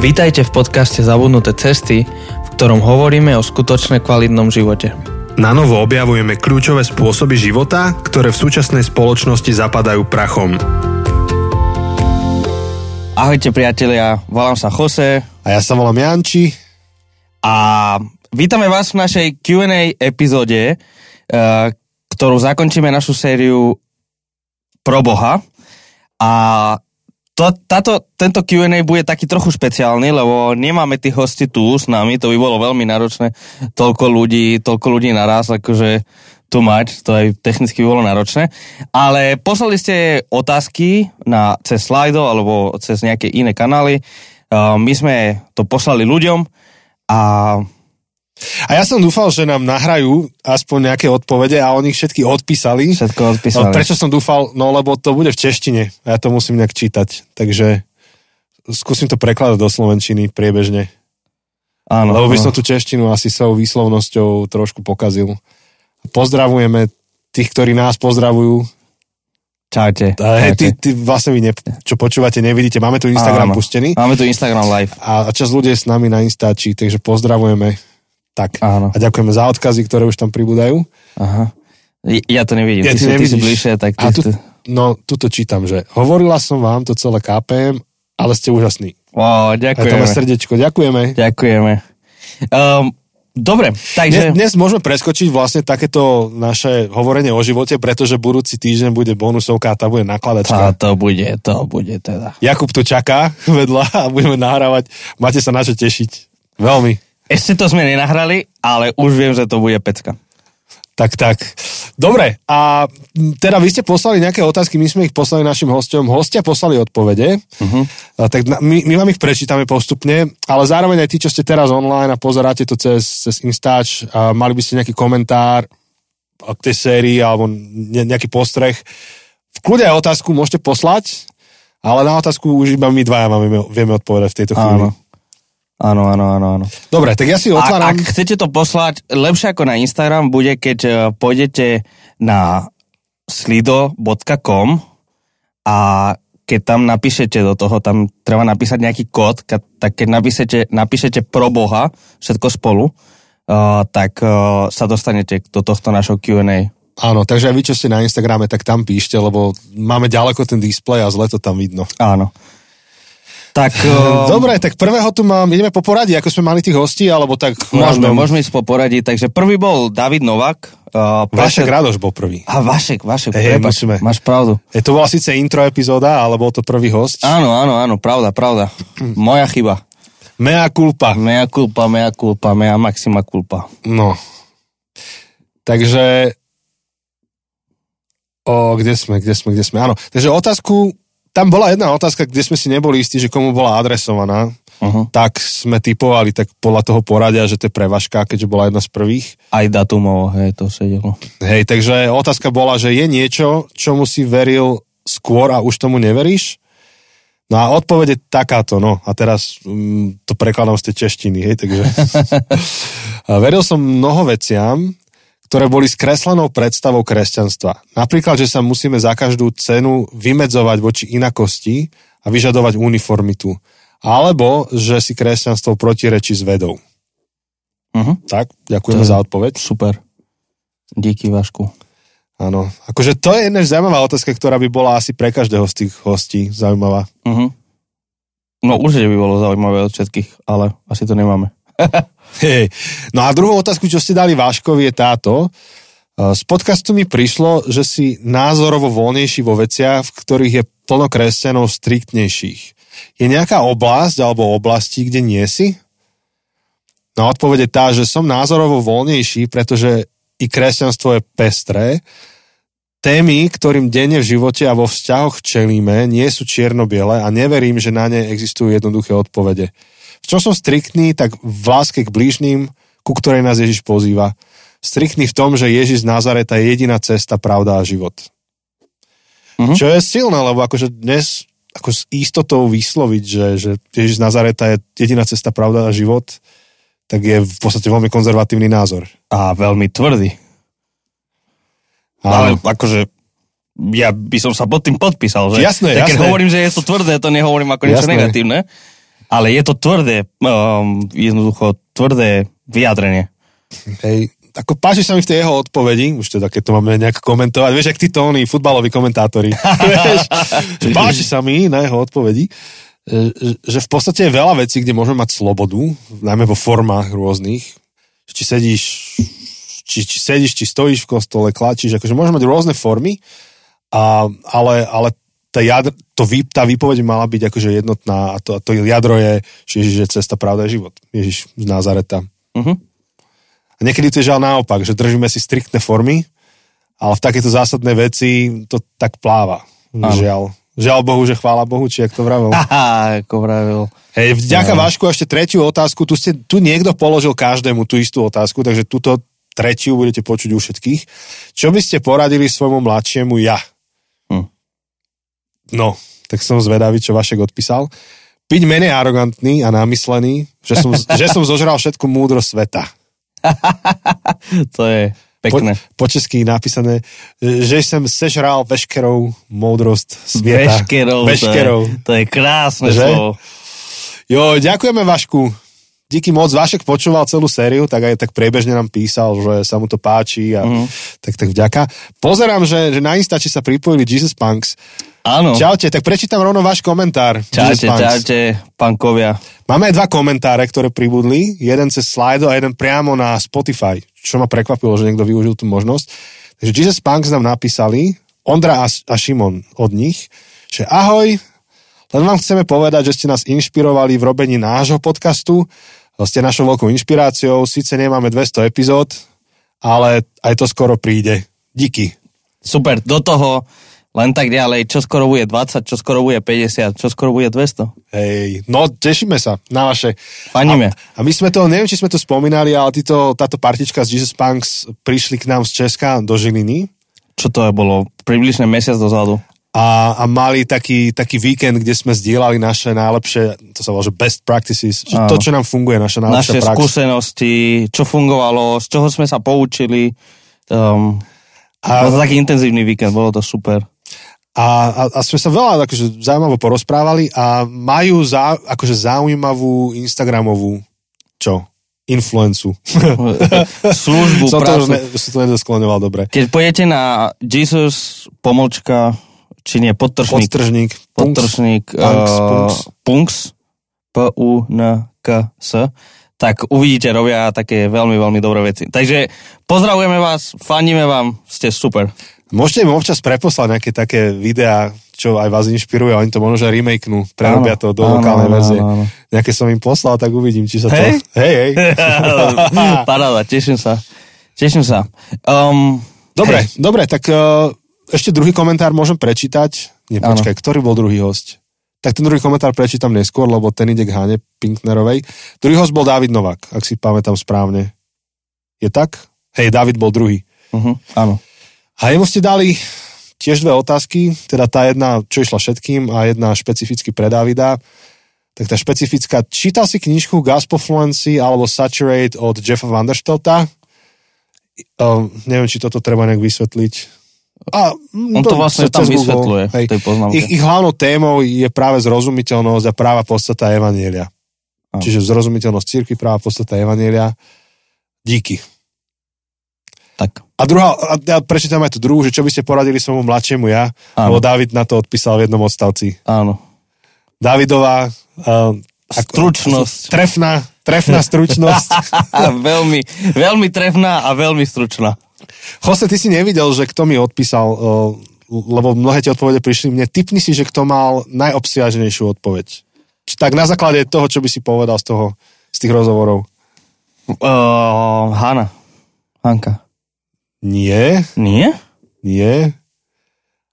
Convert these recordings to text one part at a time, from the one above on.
Vítajte v podcaste Zabudnuté cesty, v ktorom hovoríme o skutočne kvalitnom živote. Na novo objavujeme kľúčové spôsoby života, ktoré v súčasnej spoločnosti zapadajú prachom. Ahojte priatelia, volám sa Jose A ja sa volám Janči. a vítame vás v našej Q&A epizóde, eh, ktorú zakončíme našu sériu Pro Boha. A to, táto, tento Q&A bude taký trochu špeciálny, lebo nemáme tých hostí tu s nami, to by bolo veľmi náročné, toľko ľudí, toľko ľudí naraz, akože tu mať, to aj technicky bolo náročné. Ale poslali ste otázky na, cez Slido alebo cez nejaké iné kanály. Uh, my sme to poslali ľuďom a A ja som dúfal, že nám nahrajú aspoň nejaké odpovede a oni všetky odpísali. všetko odpísali. No, prečo som dúfal? No lebo to bude v češtine a ja to musím nejak čítať. Takže skúsim to prekladať do slovenčiny priebežne. Áno, Lebo by som tú češtinu asi svojou výslovnosťou trošku pokazil. Pozdravujeme tých, ktorí nás pozdravujú. Čaute. Hej, ty, ty vlastne vy, ne, čo počúvate, nevidíte. Máme tu Instagram Áno. pustený Máme tu Instagram live. a, a čas ľudí je s nami na Instači, takže pozdravujeme. Tak. Áno. A ďakujeme za odkazy, ktoré už tam pribúdajú. Aha. Ja to nevidím. Ja, ty, ty si, ty si bližšie, tak ty, A tu, ty... no, tuto čítam, že hovorila som vám to celé KPM, ale ste úžasní. Wow, to ďakujeme. má srdiečko. Ďakujeme. Ďakujeme. Um, dobre, Dnes, takže... dnes môžeme preskočiť vlastne takéto naše hovorenie o živote, pretože budúci týždeň bude bonusovka a tá bude Tá, nakladačka. to bude, to bude teda. Jakub tu čaká vedľa a budeme nahrávať. Máte sa na čo tešiť. Veľmi. Ešte to sme nenahrali, ale už viem, že to bude pecka. Tak, tak. Dobre, a teda vy ste poslali nejaké otázky, my sme ich poslali našim hostom, hostia poslali odpovede, uh-huh. a, tak my, my vám ich prečítame postupne, ale zároveň aj tí, čo ste teraz online a pozeráte to cez, cez Instač, a mali by ste nejaký komentár k tej sérii alebo ne, nejaký postreh, v kľude aj otázku môžete poslať, ale na otázku už iba my dvaja máme, vieme odpovedať v tejto chvíli. Áno. Áno, áno, áno, áno. Dobre, tak ja si A, otváram... ak chcete to poslať, lepšie ako na Instagram bude, keď eh, pôjdete na slido.com a keď tam napíšete do toho, tam treba napísať nejaký kód, tak keď napíšete, napíšete pro Boha, všetko spolu, uh, tak uh, sa dostanete do tohto našho Q&A. Áno, takže aj vy, čo ste na Instagrame, tak tam píšte, lebo máme ďaleko ten displej a zle to tam vidno. Áno. Tak uh, Dobre, tak prvého tu mám, ideme po poradí, ako sme mali tých hostí, alebo tak... môžeme, random? môžeme ísť po poradí. Takže prvý bol David Novak. Uh, Vašek prešiel- Radoš bol prvý. A Vašek, Vašek, Hej, prepáč, musíme. máš pravdu. Je to bola síce intro epizóda, ale bol to prvý host. Áno, áno, áno, pravda, pravda. Moja chyba. Mea culpa. Mea culpa, mea culpa, mea maxima culpa. No. Takže... O, kde sme, kde sme, kde sme? Áno. Takže otázku, tam bola jedna otázka, kde sme si neboli istí, že komu bola adresovaná. Uh-huh. Tak sme typovali tak podľa toho poradia, že to je pre Vaška, keďže bola jedna z prvých. Aj datumovo, hej, to sedelo. Hej, takže otázka bola, že je niečo, čomu si veril skôr a už tomu neveríš? No a odpoveď je takáto, no. A teraz mm, to prekladám z tej češtiny, hej, takže... Veril som mnoho veciam, ktoré boli skreslenou predstavou kresťanstva. Napríklad, že sa musíme za každú cenu vymedzovať voči inakosti a vyžadovať uniformitu. Alebo, že si kresťanstvo protirečí s vedou. Uh-huh. Tak, ďakujeme za odpoveď. Super. Díky, Vašku. Áno, akože to je jedna zaujímavá otázka, ktorá by bola asi pre každého z tých hostí zaujímavá. Uh-huh. No určite by bolo zaujímavé od všetkých, ale asi to nemáme. No a druhú otázku, čo ste dali Váškovi, je táto. Uh, Z podcastu mi prišlo, že si názorovo voľnejší vo veciach, v ktorých je plno kresťanov striktnejších. Je nejaká oblasť alebo oblasti, kde nie si? No je tá, že som názorovo voľnejší, pretože i kresťanstvo je pestré. Témy, ktorým denne v živote a vo vzťahoch čelíme, nie sú čierno-biele a neverím, že na ne existujú jednoduché odpovede. V čom som striktný, tak v láske k blížnym, ku ktorej nás Ježiš pozýva. Striktný v tom, že Ježiš z Nazareta je jediná cesta, pravda a život. Mhm. Čo je silné, lebo akože dnes ako s istotou vysloviť, že, že Ježiš z Nazareta je jediná cesta, pravda a život, tak je v podstate veľmi konzervatívny názor. A veľmi tvrdý. Ale akože ja by som sa pod tým podpísal, že? Jasné, tak keď jasné. hovorím, že je to tvrdé, to nehovorím ako niečo Jasné. negatívne. Ale je to tvrdé, um, jednoducho tvrdé vyjadrenie. Hej, ako páči sa mi v tej jeho odpovedi, už teda keď to máme nejak komentovať, vieš, ak tí tóny, futbaloví komentátori, vieš, páči sa mi na jeho odpovedi, e, že v podstate je veľa vecí, kde môžeme mať slobodu, najmä vo formách rôznych, či sedíš, či, či sedíš, či stojíš v kostole, klačíš, akože môžeme mať rôzne formy, a, ale, ale tá, jadr, to, tá výpoveď mala byť akože jednotná a to, a to jadro je, že Ježiš je cesta, pravda je život. Ježiš z Nazareta. Uh-huh. A niekedy to je žiaľ naopak, že držíme si striktné formy, ale v takéto zásadné veci to tak pláva. Ano. Žiaľ. Žiaľ Bohu, že chvála Bohu, či jak to vravel. Aha, ako vravel. Hej, vďaka no. Vášku ešte tretiu otázku. Tu, ste, tu niekto položil každému tú istú otázku, takže túto tretiu budete počuť u všetkých. Čo by ste poradili svojmu mladšiemu ja? No, tak som zvedavý, čo Vašek odpísal. Byť menej arogantný a námyslený, že som, že som zožral všetku múdro sveta. to je pekné. Po, po česky napísané, že som sežral veškerou moudrost sveta. Veškerou, veškerou. To, je, to je krásne že? slovo. Jo, ďakujeme Vašku. Díky moc, Vašek počúval celú sériu, tak aj tak priebežne nám písal, že sa mu to páči a mm. tak, tak vďaka. Pozerám, že, že na Instači sa pripojili Jesus Punks. Áno. Čaute, tak prečítam rovno váš komentár. Čaute, čaute, pankovia. Máme aj dva komentáre, ktoré pribudli. Jeden cez Slido a jeden priamo na Spotify, čo ma prekvapilo, že niekto využil tú možnosť. Takže Jesus Punks nám napísali, Ondra a, a Šimon od nich, že ahoj, len vám chceme povedať, že ste nás inšpirovali v robení nášho podcastu ste našou veľkou inšpiráciou. Síce nemáme 200 epizód, ale aj to skoro príde. Díky. Super, do toho len tak ďalej, čo skoro bude 20, čo skoro bude 50, čo skoro bude 200. Hej, no tešíme sa na vaše. Faníme. A, a my sme to, neviem, či sme to spomínali, ale títo, táto partička z Jesus Punks prišli k nám z Česka do Žiliny. Čo to je bolo? Približne mesiac dozadu a, a mali taký, taký víkend, kde sme zdieľali naše najlepšie, to sa volá, že best practices, že to, čo nám funguje, naša najlepšia Naše prax. skúsenosti, čo fungovalo, z čoho sme sa poučili. Um, a, bol to taký intenzívny víkend, bolo to super. A, a, a sme sa veľa akože, zaujímavo porozprávali a majú zá, akože zaujímavú Instagramovú čo? influencu. Službu, som prácu. to, som to nedoskloňoval dobre. Keď pojete na Jesus pomočka či nie, podtržník. Podtržník. Podtržník. Punks. Uh, punks. P-U-N-K-S. Tak uvidíte, robia také veľmi, veľmi dobré veci. Takže pozdravujeme vás, faníme vám, ste super. Môžete im občas preposlať nejaké také videá, čo aj vás inšpiruje, oni to možno že remakenú, prerobia to do lokálnej verzie. Nejaké som im poslal, tak uvidím, či sa to... Hej, hej. hej. Paráda, teším sa. Teším sa. Um, dobre, hej. dobre, tak uh, ešte druhý komentár môžem prečítať. Nie, počkaj, ktorý bol druhý host? Tak ten druhý komentár prečítam neskôr, lebo ten ide k Hane Pinknerovej. Druhý host bol David Novak, ak si pamätám správne. Je tak? Hej, David bol druhý. Uh-huh, áno. A jemu ste dali tiež dve otázky, teda tá jedna, čo išla všetkým a jedna špecificky pre Davida. Tak tá špecifická, čítal si knižku Gospel Fluency alebo Saturate od Jeffa Vanderstelta? Uh, neviem, či toto treba nejak vysvetliť. A, On to, to vlastne tam vysvetľuje hej. tej poznámke. Ich, ich hlavnou témou je práve zrozumiteľnosť a práva podstata Evanielia. A. Čiže zrozumiteľnosť círky, práva podstata Evanielia. Díky. Tak. A druhá, a ja prečítam aj tú druhú, že čo by ste poradili svojmu mladšiemu ja, Áno. lebo David na to odpísal v jednom odstavci. Áno. Davidová uh, stručnosť. Trefná, trefná stručnosť. veľmi, veľmi trefná a veľmi stručná. Jose, ty si nevidel, že kto mi odpísal, lebo mnohé tie odpovede prišli mne. Typni si, že kto mal najobsiažnejšiu odpoveď. Či tak na základe toho, čo by si povedal z toho, z tých rozhovorov. Uh, Hanna. Hanka. Nie. Nie? Nie.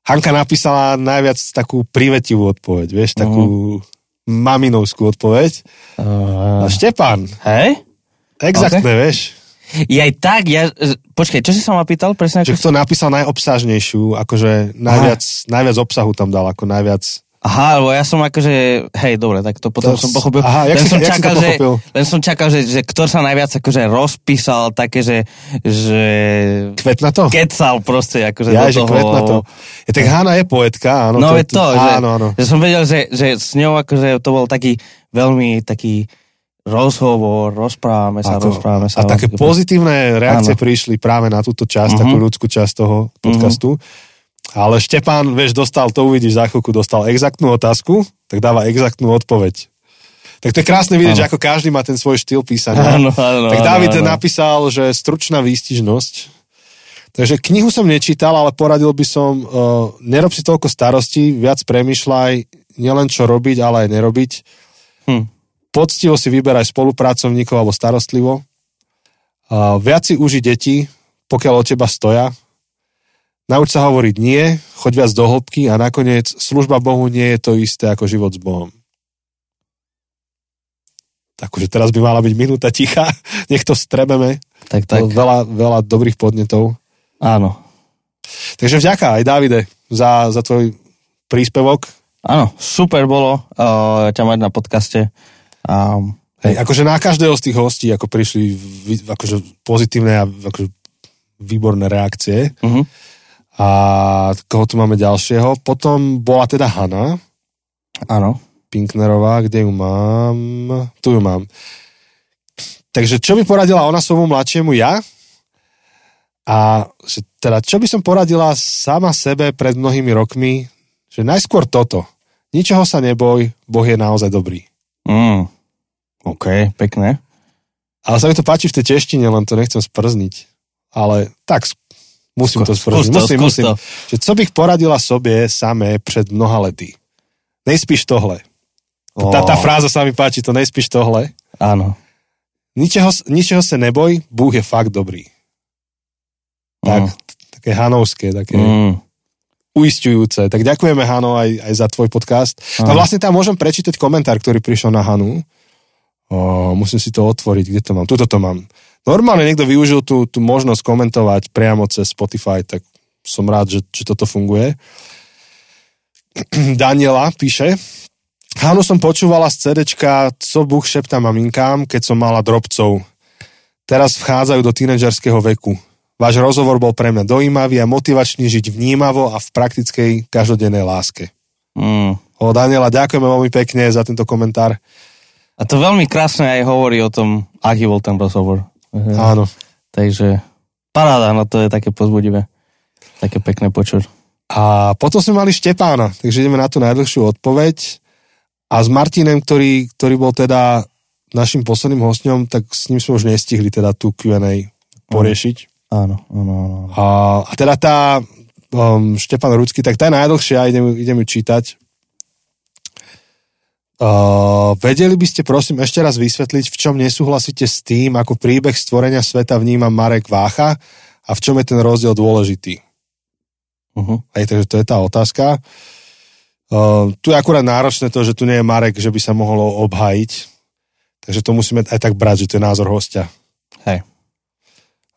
Hanka napísala najviac takú privetivú odpoveď, vieš, takú uh-huh. maminovskú odpoveď. Uh... A Štepán. Hej? Exaktné, okay. vieš. Ja aj tak, ja... Počkaj, čo si sa ma pýtal? Presne, že kto napísal najobsažnejšiu, akože najviac, najviac obsahu tam dal, ako najviac... Aha, lebo ja som akože, hej, dobre, tak to potom To som pochopil. aha, len, si- som to čakal, že, len som čakal, že, že kto sa najviac akože rozpísal také, že, že Kvetna to? kecal proste akože Ja, do že toho. kvetna to. Je, tak Hanna je poetka, áno. No je to, že, áno, áno. že som vedel, že, že s ňou akože to bol taký veľmi taký rozhovor, rozprávame sa, Ako- rozprávame sa. A také pozitívne reakcie Áno. prišli práve na túto časť, Mhm. takú ľudskú časť toho podcastu. Ale Štepán, vieš, dostal, to uvidíš za chvíľku, dostal exaktnú otázku, tak dáva exaktnú odpoveď. Tak to je krásne vidieť, Áno. že ako každý má ten svoj štýl písania. Áno, áno, tak David áno. napísal, že stručná výstižnosť. Takže knihu som nečítal, ale poradil by som, uh, nerob si toľko starostí, viac premyšľaj, nielen čo robiť, ale aj nerobiť. Hm. Poctivo si vyberaj spolupracovníkov alebo starostlivo. Uh, viac si uži deti, pokiaľ o teba stoja. Nauč sa hovoriť nie, choď viac do hĺbky a nakoniec služba Bohu nie je to isté ako život s Bohom. Takže teraz by mala byť minúta ticha, nech to strebeme. Tak, Tak. Veľa, veľa dobrých podnetov. áno. Takže vďaka aj Davide za, za tvoj príspevok. Áno, super bolo uh, ťa mať na podcaste. Um, Hej, akože na každého z tých hostí ako prišli akože pozitívne a akože výborné reakcie. uh-huh. A koho tu máme ďalšieho? Potom bola teda Hanna Áno. Pinknerová, kde ju mám? Tu ju mám. Takže čo by poradila ona svojmu mladšiemu ja? A že teda, čo by som poradila sama sebe pred mnohými rokmi? Že najskôr toto. Ničoho sa neboj, Boh je naozaj dobrý. Mm. OK, pekné. Ale sa mi to páči v tej češtine, len to nechcem sprzniť. Ale tak, musím to Skús sprzniť. to, Musím, skús musím. to. Že co bych poradila sobie samé pred mnoha lety? Nejspíš tohle. Tá, tá fráza sa mi páči, to nejspíš tohle. Áno. Ničeho, ničeho sa neboj, Búh je fakt dobrý. Tak, také hanovské, také mm. Mm. uistujúce. Tak ďakujeme, Hano, aj, aj za tvoj podcast. No Áno. vlastne tam môžem prečítať komentár, ktorý prišiel na Hanu. O, musím si to otvoriť, kde to mám? Tuto to mám. Normálne niekto využil tú, tú možnosť komentovať priamo cez Spotify, tak som rád, že, že toto funguje. Daniela píše, Hanu som počúvala z CDčka Co Bůh šeptá maminkám, keď som mala drobcov. Teraz vchádzajú do tínedžerského veku. Váš rozhovor bol pre mňa dojímavý a motivačný žiť vnímavo a v praktickej každodennej láske. Mm. O Daniela, ďakujeme veľmi pekne za tento komentár. A to veľmi krásne aj hovorí o tom, aký bol ten rozhovor. Áno. Takže paráda, no to je také pozbudivé. Také pekné počuť. A potom sme mali Štepána, takže ideme na tú najdlhšiu odpoveď. A s Martinem, ktorý, ktorý bol teda našim posledným hostňom, tak s ním sme už nestihli teda tú Q&A poriešiť. Áno, áno, áno. áno. A, a teda tá um, Štepan Rudsky, tak tá je najdlhšia, idem, idem ju čítať. Uh, vedeli by ste prosím ešte raz vysvetliť, v čom nesúhlasíte s tým, ako príbeh stvorenia sveta vníma Marek Vácha a v čom je ten rozdiel dôležitý? Uh-huh. Hej, takže to je tá otázka. Uh, tu je akurát náročné to, že tu nie je Marek, že by sa mohlo obhájiť. Takže to musíme aj tak brať, že to je názor hostia. Hej.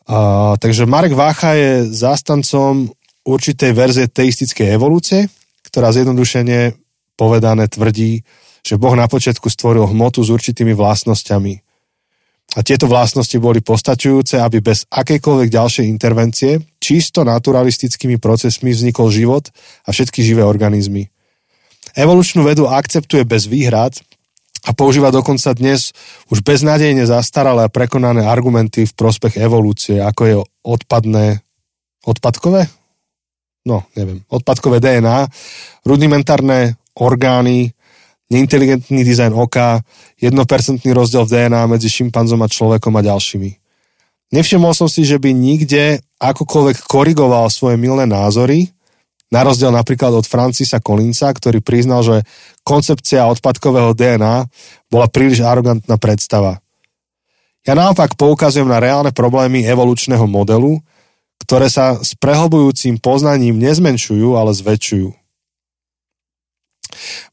Uh, takže Marek Vácha je zástancom určitej verzie teistickej evolúcie, ktorá zjednodušene povedané tvrdí, že Boh na počiatku stvoril hmotu s určitými vlastnosťami. A tieto vlastnosti boli postačujúce, aby bez akejkoľvek ďalšej intervencie čisto naturalistickými procesmi vznikol život a všetky živé organizmy. Evolučnú vedu akceptuje bez výhrad a používa dokonca dnes už beznádejne zastaralé a prekonané argumenty v prospech evolúcie, ako je odpadné, odpadkové? No, neviem, odpadkové DNA, rudimentárne orgány, neinteligentný dizajn oka, 1% rozdiel v DNA medzi šimpanzom a človekom a ďalšími. Nevšimol som si, že by nikde akokoľvek korigoval svoje milné názory, na rozdiel napríklad od Francisa Collinsa, ktorý priznal, že koncepcia odpadkového DNA bola príliš arogantná predstava. Ja naopak poukazujem na reálne problémy evolučného modelu, ktoré sa s prehlbujúcim poznaním nezmenšujú, ale zväčšujú.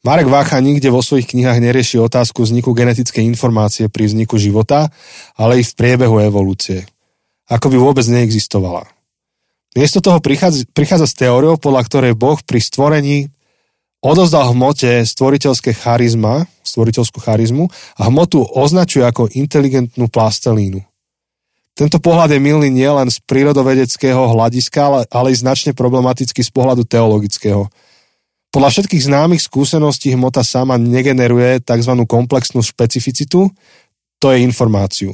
Marek Vácha nikde vo svojich knihách nerieši otázku vzniku genetickej informácie pri vzniku života, ale i v priebehu evolúcie. Ako by vôbec neexistovala. Miesto toho prichádza, prichádza s teóriou, podľa ktorej Boh pri stvorení odozdal hmote stvoriteľské charizma, stvoriteľskú charizmu a hmotu označuje ako inteligentnú plastelínu. Tento pohľad je milný nielen z prírodovedeckého hľadiska, ale, ale i značne problematický z pohľadu teologického. Podľa všetkých známych skúseností hmota sama negeneruje tzv. komplexnú špecificitu, to je informáciu.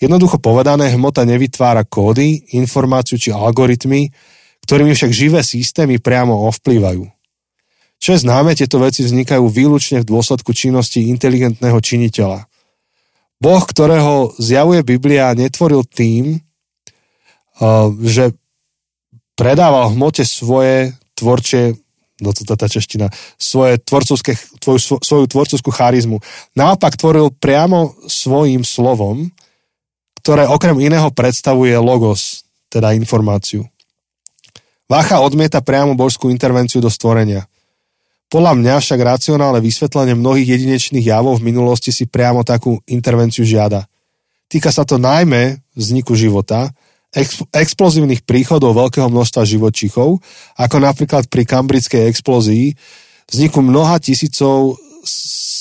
Jednoducho povedané, hmota nevytvára kódy, informáciu či algoritmy, ktorými však živé systémy priamo ovplývajú. Čo je známe, tieto veci vznikajú výlučne v dôsledku činnosti inteligentného činiteľa. Boh, ktorého zjavuje Biblia, netvoril tým, uh, že predával hmote svoje tvorčie no to tá čeština, svoje tvorcovské, tvoju, svoju tvorcovskú charizmu. Naopak tvoril priamo svojim slovom, ktoré okrem iného predstavuje logos, teda informáciu. Vácha odmieta priamo božskú intervenciu do stvorenia. Podľa mňa však racionálne vysvetlenie mnohých jedinečných javov v minulosti si priamo takú intervenciu žiada. Týka sa to najmä vzniku života, ex- explozívnych príchodov veľkého množstva živočíchov, ako napríklad pri kambrickej explózii, vzniku mnoha tisícov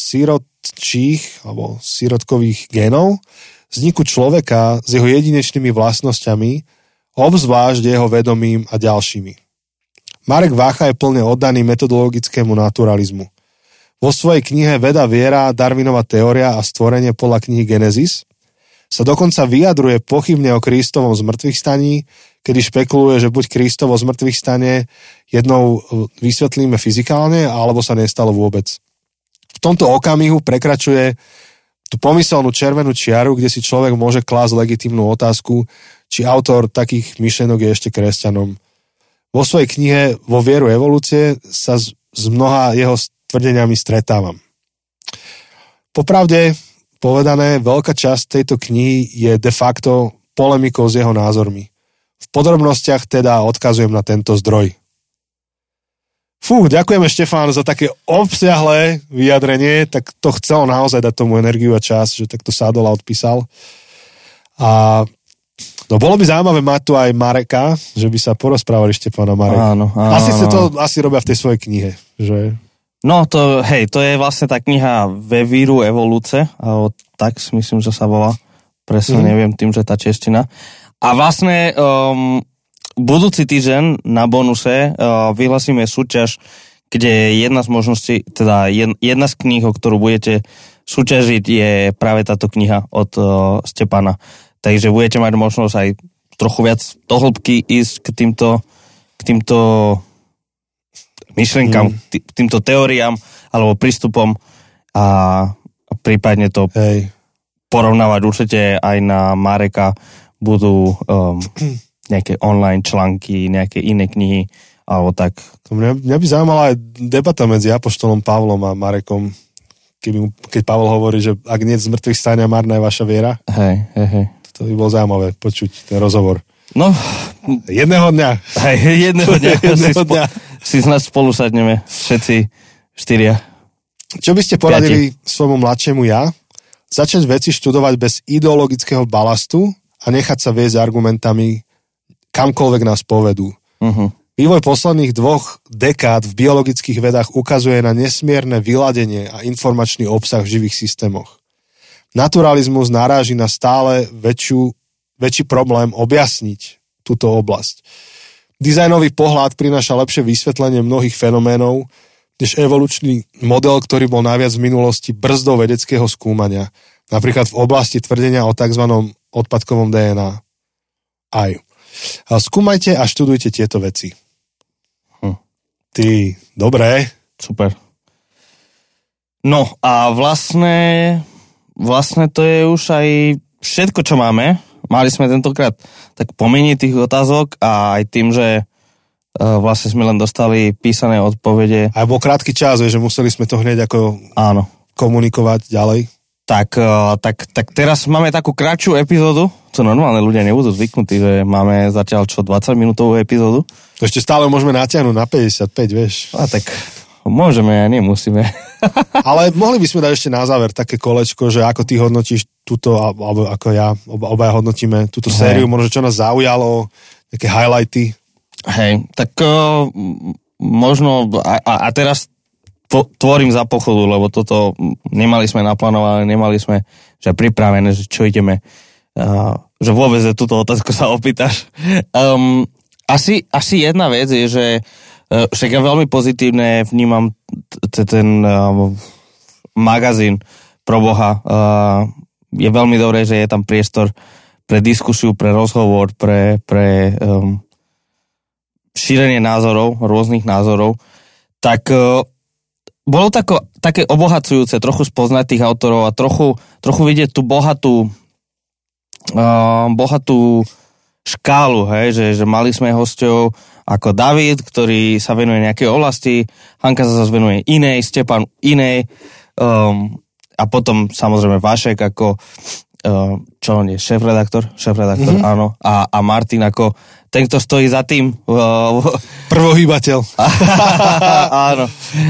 sirotčích alebo sirotkových genov, vzniku človeka s jeho jedinečnými vlastnosťami, obzvlášť jeho vedomím a ďalšími. Marek Vácha je plne oddaný metodologickému naturalizmu. Vo svojej knihe Veda, viera, Darwinova teória a stvorenie podľa knihy Genesis sa dokonca vyjadruje pochybne o Kristovom zmrtvých staní, kedy špekuluje, že buď Kristovo zmrtvých stane jednou e, vysvetlíme fyzikálne, alebo sa nestalo vôbec. V tomto okamihu prekračuje tú pomyselnú červenú čiaru, kde si človek môže klásť legitimnú otázku, či autor takých myšlenok je ešte kresťanom vo svojej knihe Vo vieru evolúcie sa s, s mnoha jeho tvrdeniami stretávam. Popravde povedané, veľká časť tejto knihy je de facto polemikou s jeho názormi. V podrobnostiach teda odkazujem na tento zdroj. Fú, ďakujeme Štefán za také obsiahlé vyjadrenie, tak to chcel naozaj dať tomu energiu a čas, že takto sádol a odpísal. A No bolo by zaujímavé mať tu aj Mareka, že by sa porozprávali Štefana Mareka. Áno, áno, asi sa to asi robia v tej svojej knihe, že... No to, hej, to je vlastne tá kniha Vevíru evolúce, alebo tak si myslím, že sa volá. Presne mm. neviem tým, že tá čestina. A vlastne um, budúci týždeň na bonuse uh, vyhlasíme súťaž, kde jedna z možností, teda jedna z kníh, o ktorú budete súťažiť, je práve táto kniha od uh, Stepana takže budete mať možnosť aj trochu viac do hĺbky ísť k týmto, k týmto myšlenkám, mm. týmto teóriám alebo prístupom a prípadne to Hej. porovnávať určite aj na Mareka budú um, nejaké online články, nejaké iné knihy alebo tak. Mňa, mňa by zaujímala aj debata medzi Apoštolom Pavlom a Marekom, keby, keď Pavel hovorí, že ak nie z mŕtvych stania marná je vaša viera. Hej, hej, hej. To by bolo zaujímavé počuť ten rozhovor. No. Jedného dňa. Hej, jedného dňa. jedného dňa. Si z nás spolu sadneme. Všetci štyria. Čo by ste poradili Piati. svojmu mladšiemu ja? Začať veci študovať bez ideologického balastu a nechať sa viesť argumentami kamkoľvek nás povedú. Uh-huh. Vývoj posledných dvoch dekád v biologických vedách ukazuje na nesmierne vyladenie a informačný obsah v živých systémoch naturalizmus naráži na stále väčšiu, väčší problém objasniť túto oblasť. Dizajnový pohľad prináša lepšie vysvetlenie mnohých fenoménov, než evolučný model, ktorý bol najviac v minulosti brzdou vedeckého skúmania, napríklad v oblasti tvrdenia o tzv. odpadkovom DNA. Aj. A skúmajte a študujte tieto veci. Hm. Ty, dobré. Super. No a vlastne vlastne to je už aj všetko, čo máme. Mali sme tentokrát tak pomení tých otázok a aj tým, že uh, vlastne sme len dostali písané odpovede. Aj bol krátky čas, že museli sme to hneď ako Áno. komunikovať ďalej. Tak, uh, tak, tak teraz máme takú kratšiu epizódu, čo normálne ľudia nebudú zvyknutí, že máme zatiaľ čo 20 minútovú epizódu. Ešte stále môžeme natiahnuť na 55, vieš. A tak Môžeme nemusíme. Ale mohli by sme dať ešte na záver také kolečko, že ako ty hodnotíš túto, alebo ako ja, oba, obaja hodnotíme túto sériu, Hej. možno čo nás zaujalo, nejaké highlighty. Hej, tak uh, možno a, a teraz to, tvorím za pochodu, lebo toto nemali sme naplánované, nemali sme že pripravené, že čo ideme, uh, že vôbec túto otázku sa opýtaš. Um, asi, asi jedna vec je, že uh, však ja veľmi pozitívne vnímam ten uh, magazín pro Boha. Uh, je veľmi dobré, že je tam priestor pre diskusiu, pre rozhovor, pre, pre um, šírenie názorov, rôznych názorov. Tak uh, bolo tako, také obohacujúce trochu spoznať tých autorov a trochu, trochu vidieť tú bohatú uh, bohatú škálu, hej, že, že mali sme hostov ako David, ktorý sa venuje nejakej oblasti, Hanka sa zase venuje inej, Stepan inej um, a potom samozrejme Vašek ako uh, čo on je, šéf-redaktor, šéf-redaktor, mm-hmm. áno, a, a Martin ako ten, kto stojí za tým. Uh, Prvohýbateľ. áno.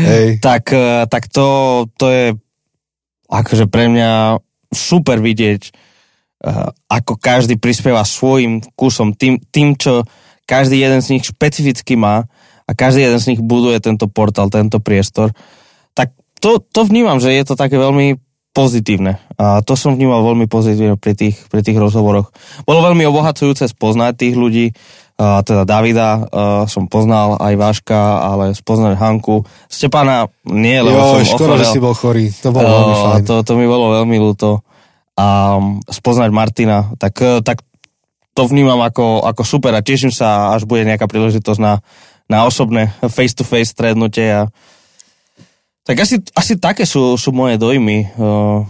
Hej. Tak, uh, tak to, to je akože pre mňa super vidieť, uh, ako každý prispieva svojim kusom, tým, tým, čo každý jeden z nich špecificky má a každý jeden z nich buduje tento portál, tento priestor. Tak to, to vnímam, že je to také veľmi pozitívne. A to som vnímal veľmi pozitívne pri tých, pri tých rozhovoroch. Bolo veľmi obohacujúce spoznať tých ľudí, a teda Davida a som poznal, aj Váška, ale spoznať Hanku. Stepana nie, lebo jo, som škoda, že si bol chorý. To bolo veľmi fajn. To, to mi bolo veľmi ľúto. A spoznať Martina, tak, tak to vnímam ako, ako super a teším sa, až bude nejaká príležitosť na, na osobné face-to-face strednutie a tak asi, asi také sú, sú moje dojmy. Uh,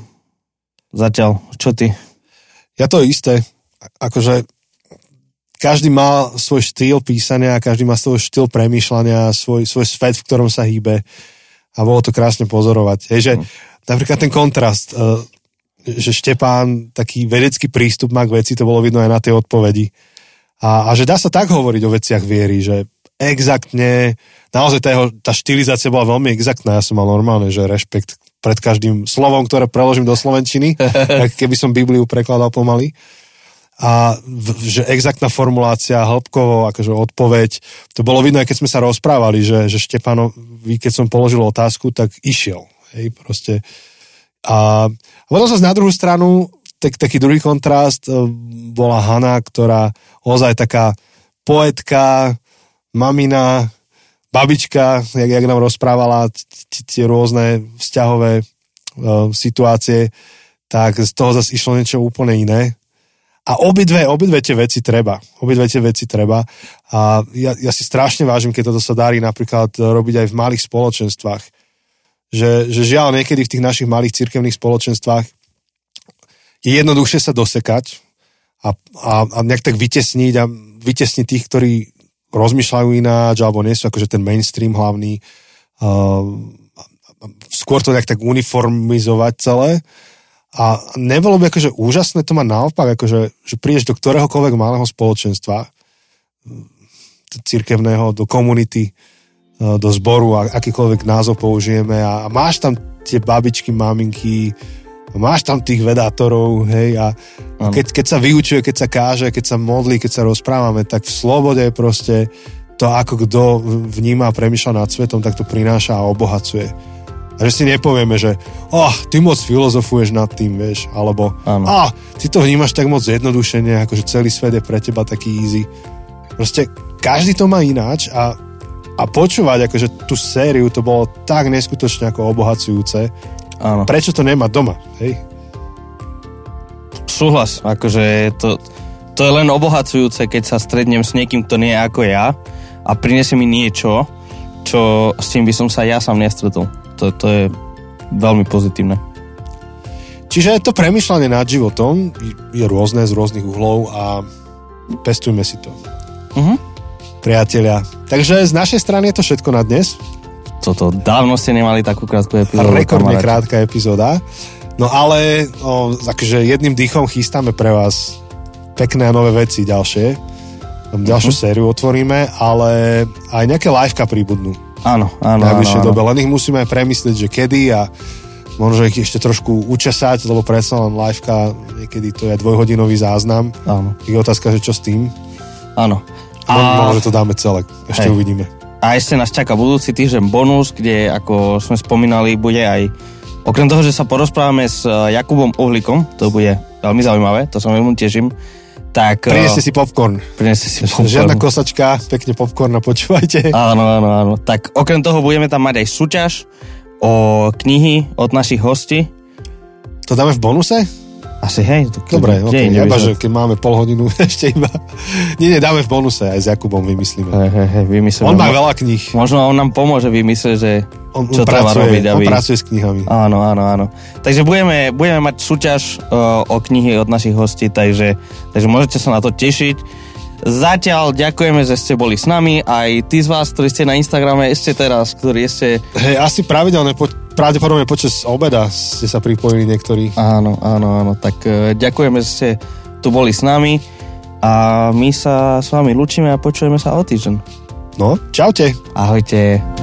zatiaľ, čo ty? Ja to isté. Akože každý má svoj štýl písania, každý má svoj štýl premýšľania, svoj, svoj svet, v ktorom sa hýbe a bolo to krásne pozorovať. Je, že hm. napríklad ten kontrast, uh, že Štepán taký vedecký prístup má k veci, to bolo vidno aj na tej odpovedi. A, a že dá sa tak hovoriť o veciach viery, že exaktne, naozaj tá, jeho, tá štilizácia bola veľmi exaktná, ja som mal normálne, že rešpekt pred každým slovom, ktoré preložím do slovenčiny, tak keby som Bibliu prekladal pomaly. A že exaktná formulácia, hĺbkovo, akože odpoveď, to bolo vidno, aj keď sme sa rozprávali, že, že Štepanovi, keď som položil otázku, tak išiel. Hej, proste. A, a potom sa na druhú stranu, tak, taký druhý kontrast e, bola Hana, ktorá ozaj taká poetka, mamina, babička, jak, jak nám rozprávala tie rôzne vzťahové uh, situácie, tak z toho zase išlo niečo úplne iné. A obidve, obidve tie veci treba. Obidve tie veci treba. A ja, ja si strašne vážim, keď toto sa darí napríklad robiť aj v malých spoločenstvách. Že, že žiaľ niekedy v tých našich malých cirkevných spoločenstvách je jednoduchšie sa dosekať a, a, a nejak tak vytesniť a vytesniť tých, ktorí rozmýšľajú ináč, alebo nie sú akože ten mainstream hlavný. Uh, skôr to nejak tak uniformizovať celé. A nebolo by akože úžasné to mať naopak, akože, že prídeš do ktoréhokoľvek malého spoločenstva, cirkevného, do komunity, do zboru, akýkoľvek názov použijeme a máš tam tie babičky, maminky, máš tam tých vedátorov, hej, a keď, keď sa vyučuje, keď sa káže, keď sa modlí, keď sa rozprávame, tak v slobode proste to, ako kto vníma a premýšľa nad svetom, tak to prináša a obohacuje. A že si nepovieme, že oh, ty moc filozofuješ nad tým, vieš, alebo ah, ty to vnímaš tak moc zjednodušene, akože celý svet je pre teba taký easy. Proste každý to má ináč a, a počúvať akože tú sériu, to bolo tak neskutočne ako obohacujúce Áno. Prečo to nemá doma? Hej? Súhlas, akože to, to je len obohacujúce, keď sa strednem s niekým, kto nie je ako ja a prinesie mi niečo, čo s tým by som sa ja sám nestretol. To, to je veľmi pozitívne. Čiže to premyšľanie nad životom je rôzne z rôznych uhlov a pestujme si to. Uh-huh. Priatelia. Takže z našej strany je to všetko na dnes toto. Dávno ste nemali takú krátku epizódu. Rekordne krátka epizóda. No ale o, akože jedným dýchom chystáme pre vás pekné a nové veci ďalšie. Ďalšiu uh-huh. sériu otvoríme, ale aj nejaké liveka príbudnú. Áno, áno, áno, áno. dobe. Len ich musíme premyslieť, že kedy a možno ich ešte trošku učesať, lebo predsa len liveka, niekedy to je dvojhodinový záznam. Áno. Je otázka, že čo s tým. Áno. A... Možno, to dáme celé. Ešte Hej. uvidíme. A ešte nás čaká budúci týždeň bonus, kde, ako sme spomínali, bude aj Okrem toho, že sa porozprávame s eh, Jakubom Uhlíkom, to bude veľmi zaujímavé, to sa veľmi teším, tak... Prineste si popcorn. Prineste si popcorn. Žiadna kosačka, pekne popcorn a počúvajte. Áno, áno, áno. Tak okrem toho budeme tam mať aj súťaž o knihy od našich hostí. To dáme v bonuse? Asi hej. To Dobre, ok, iba, že keď máme pol hodinu ešte iba. Nie, nie, dáme v bonuse, aj s Jakubom vymyslíme. Hej, hej, hej, vymyslíme. On má veľa kníh. Možno on nám pomôže vymyslieť, že on, čo on treba pracuje, robiť. Aby... On pracuje s knihami. Áno, áno, áno. Takže budeme, budeme mať súťaž uh, o knihy od našich hostí, takže, takže môžete sa na to tešiť. Zatiaľ ďakujeme, že ste boli s nami, aj tí z vás, ktorí ste na Instagrame ešte teraz, ktorí ešte... Hej, asi pravidelne po, pravdepodobne počas obeda ste sa pripojili niektorí. Áno, áno, áno. Tak uh, ďakujeme, že ste tu boli s nami a my sa s vami lučíme a počujeme sa o týždeň. No, čaute. Ahojte.